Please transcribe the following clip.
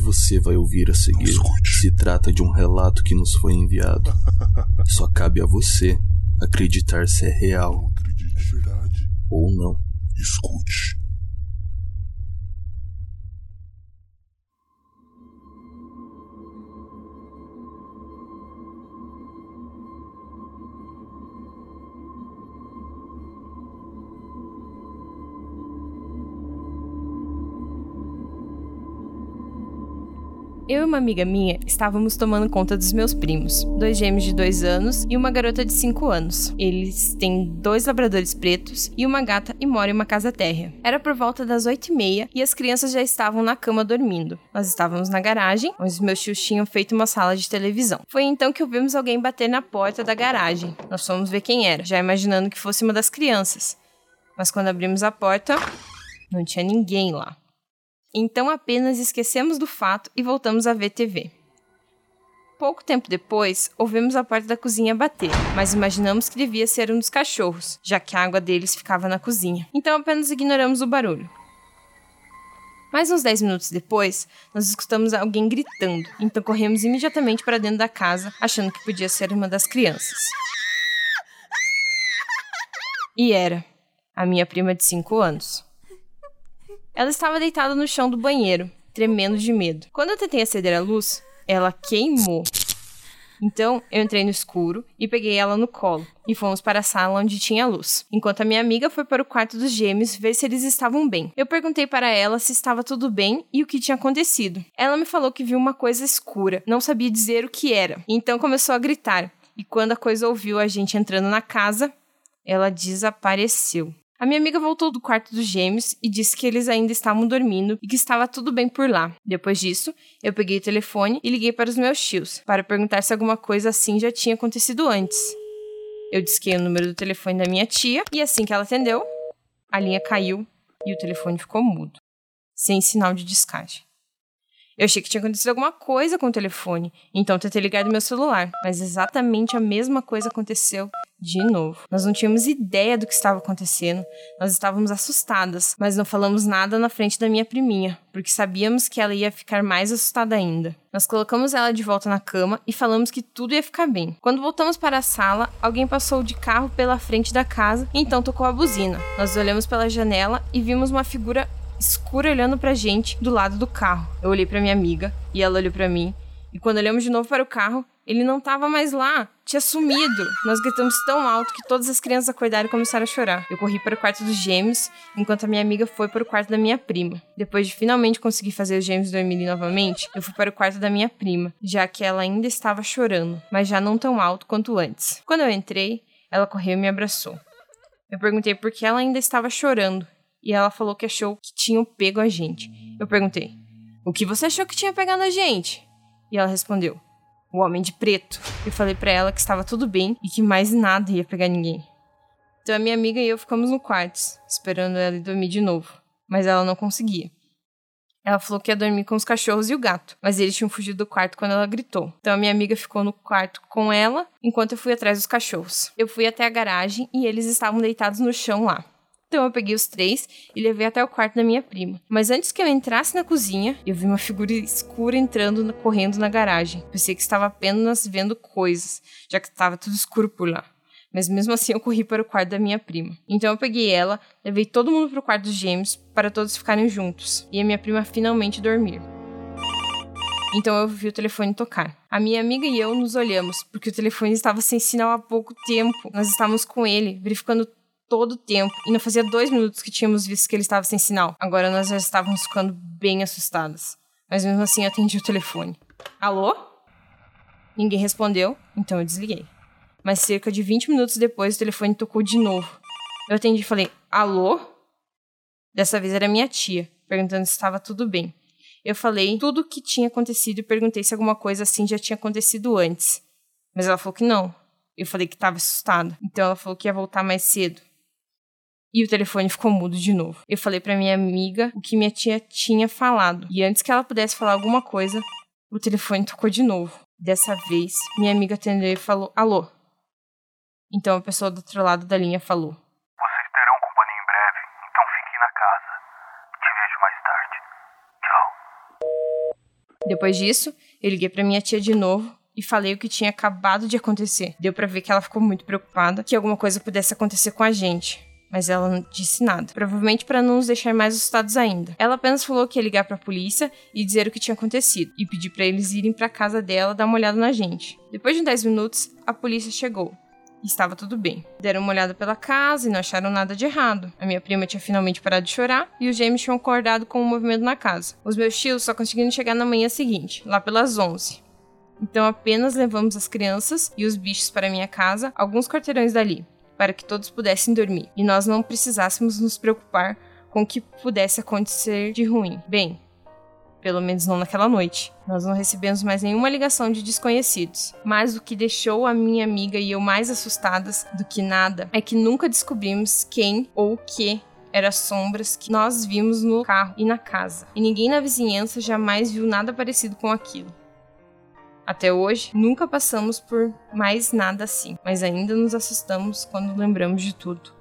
você vai ouvir a seguir se trata de um relato que nos foi enviado. Só cabe a você acreditar se é real ou não. Escute. Eu e uma amiga minha estávamos tomando conta dos meus primos, dois gêmeos de dois anos e uma garota de cinco anos. Eles têm dois labradores pretos e uma gata e moram em uma casa térrea. Era por volta das oito e meia e as crianças já estavam na cama dormindo. Nós estávamos na garagem, onde os meus tios tinham feito uma sala de televisão. Foi então que ouvimos alguém bater na porta da garagem. Nós fomos ver quem era, já imaginando que fosse uma das crianças. Mas quando abrimos a porta, não tinha ninguém lá. Então apenas esquecemos do fato e voltamos a ver TV. Pouco tempo depois, ouvimos a porta da cozinha bater, mas imaginamos que devia ser um dos cachorros, já que a água deles ficava na cozinha. Então apenas ignoramos o barulho. Mais uns 10 minutos depois, nós escutamos alguém gritando, então corremos imediatamente para dentro da casa, achando que podia ser uma das crianças. E era a minha prima de 5 anos. Ela estava deitada no chão do banheiro, tremendo de medo. Quando eu tentei acender a luz, ela queimou. Então, eu entrei no escuro e peguei ela no colo e fomos para a sala onde tinha luz, enquanto a minha amiga foi para o quarto dos gêmeos ver se eles estavam bem. Eu perguntei para ela se estava tudo bem e o que tinha acontecido. Ela me falou que viu uma coisa escura, não sabia dizer o que era. Então começou a gritar, e quando a coisa ouviu a gente entrando na casa, ela desapareceu. A minha amiga voltou do quarto dos gêmeos e disse que eles ainda estavam dormindo e que estava tudo bem por lá. Depois disso, eu peguei o telefone e liguei para os meus tios para perguntar se alguma coisa assim já tinha acontecido antes. Eu disquei o número do telefone da minha tia e assim que ela atendeu, a linha caiu e o telefone ficou mudo, sem sinal de descagem. Eu achei que tinha acontecido alguma coisa com o telefone, então tentei ligar do meu celular, mas exatamente a mesma coisa aconteceu de novo. Nós não tínhamos ideia do que estava acontecendo, nós estávamos assustadas, mas não falamos nada na frente da minha priminha, porque sabíamos que ela ia ficar mais assustada ainda. Nós colocamos ela de volta na cama e falamos que tudo ia ficar bem. Quando voltamos para a sala, alguém passou de carro pela frente da casa e então tocou a buzina. Nós olhamos pela janela e vimos uma figura escura olhando pra gente do lado do carro. Eu olhei pra minha amiga e ela olhou para mim. E quando olhamos de novo para o carro, ele não estava mais lá, tinha sumido. Nós gritamos tão alto que todas as crianças acordaram e começaram a chorar. Eu corri para o quarto dos gêmeos, enquanto a minha amiga foi para o quarto da minha prima. Depois de finalmente conseguir fazer os gêmeos dormirem novamente, eu fui para o quarto da minha prima, já que ela ainda estava chorando, mas já não tão alto quanto antes. Quando eu entrei, ela correu e me abraçou. Eu perguntei por que ela ainda estava chorando, e ela falou que achou que tinham pego a gente. Eu perguntei: O que você achou que tinha pegado a gente? E ela respondeu: O homem de preto. Eu falei para ela que estava tudo bem e que mais nada ia pegar ninguém. Então a minha amiga e eu ficamos no quarto, esperando ela ir dormir de novo, mas ela não conseguia. Ela falou que ia dormir com os cachorros e o gato, mas eles tinham fugido do quarto quando ela gritou. Então a minha amiga ficou no quarto com ela, enquanto eu fui atrás dos cachorros. Eu fui até a garagem e eles estavam deitados no chão lá. Então eu peguei os três e levei até o quarto da minha prima. Mas antes que eu entrasse na cozinha, eu vi uma figura escura entrando, correndo na garagem. Pensei que estava apenas vendo coisas, já que estava tudo escuro por lá. Mas mesmo assim eu corri para o quarto da minha prima. Então eu peguei ela, levei todo mundo para o quarto dos gêmeos para todos ficarem juntos e a minha prima finalmente dormir. Então eu vi o telefone tocar. A minha amiga e eu nos olhamos, porque o telefone estava sem sinal há pouco tempo. Nós estávamos com ele, verificando todo o tempo. E não fazia dois minutos que tínhamos visto que ele estava sem sinal. Agora nós já estávamos ficando bem assustadas. Mas mesmo assim eu atendi o telefone. Alô? Ninguém respondeu, então eu desliguei. Mas cerca de 20 minutos depois o telefone tocou de novo. Eu atendi e falei: Alô? Dessa vez era minha tia, perguntando se estava tudo bem. Eu falei tudo o que tinha acontecido e perguntei se alguma coisa assim já tinha acontecido antes. Mas ela falou que não. Eu falei que estava assustada. Então ela falou que ia voltar mais cedo. E o telefone ficou mudo de novo. Eu falei para minha amiga o que minha tia tinha falado. E antes que ela pudesse falar alguma coisa, o telefone tocou de novo. Dessa vez, minha amiga atendeu e falou: Alô? Então a pessoa do outro lado da linha falou: Vocês terão companhia em breve, então fiquem na casa. Te vejo mais tarde. Tchau. Depois disso, eu liguei para minha tia de novo e falei o que tinha acabado de acontecer. Deu para ver que ela ficou muito preocupada que alguma coisa pudesse acontecer com a gente. Mas ela não disse nada, provavelmente para não nos deixar mais assustados ainda. Ela apenas falou que ia ligar para a polícia e dizer o que tinha acontecido e pedir para eles irem para casa dela dar uma olhada na gente. Depois de 10 minutos, a polícia chegou estava tudo bem. Deram uma olhada pela casa e não acharam nada de errado. A minha prima tinha finalmente parado de chorar e os gêmeos tinham acordado com o um movimento na casa. Os meus tios só conseguiram chegar na manhã seguinte, lá pelas 11. Então apenas levamos as crianças e os bichos para minha casa, alguns quarteirões dali, para que todos pudessem dormir e nós não precisássemos nos preocupar com o que pudesse acontecer de ruim. Bem, pelo menos não naquela noite. Nós não recebemos mais nenhuma ligação de desconhecidos. Mas o que deixou a minha amiga e eu mais assustadas do que nada é que nunca descobrimos quem ou o que eram sombras que nós vimos no carro e na casa. E ninguém na vizinhança jamais viu nada parecido com aquilo. Até hoje, nunca passamos por mais nada assim, mas ainda nos assustamos quando lembramos de tudo.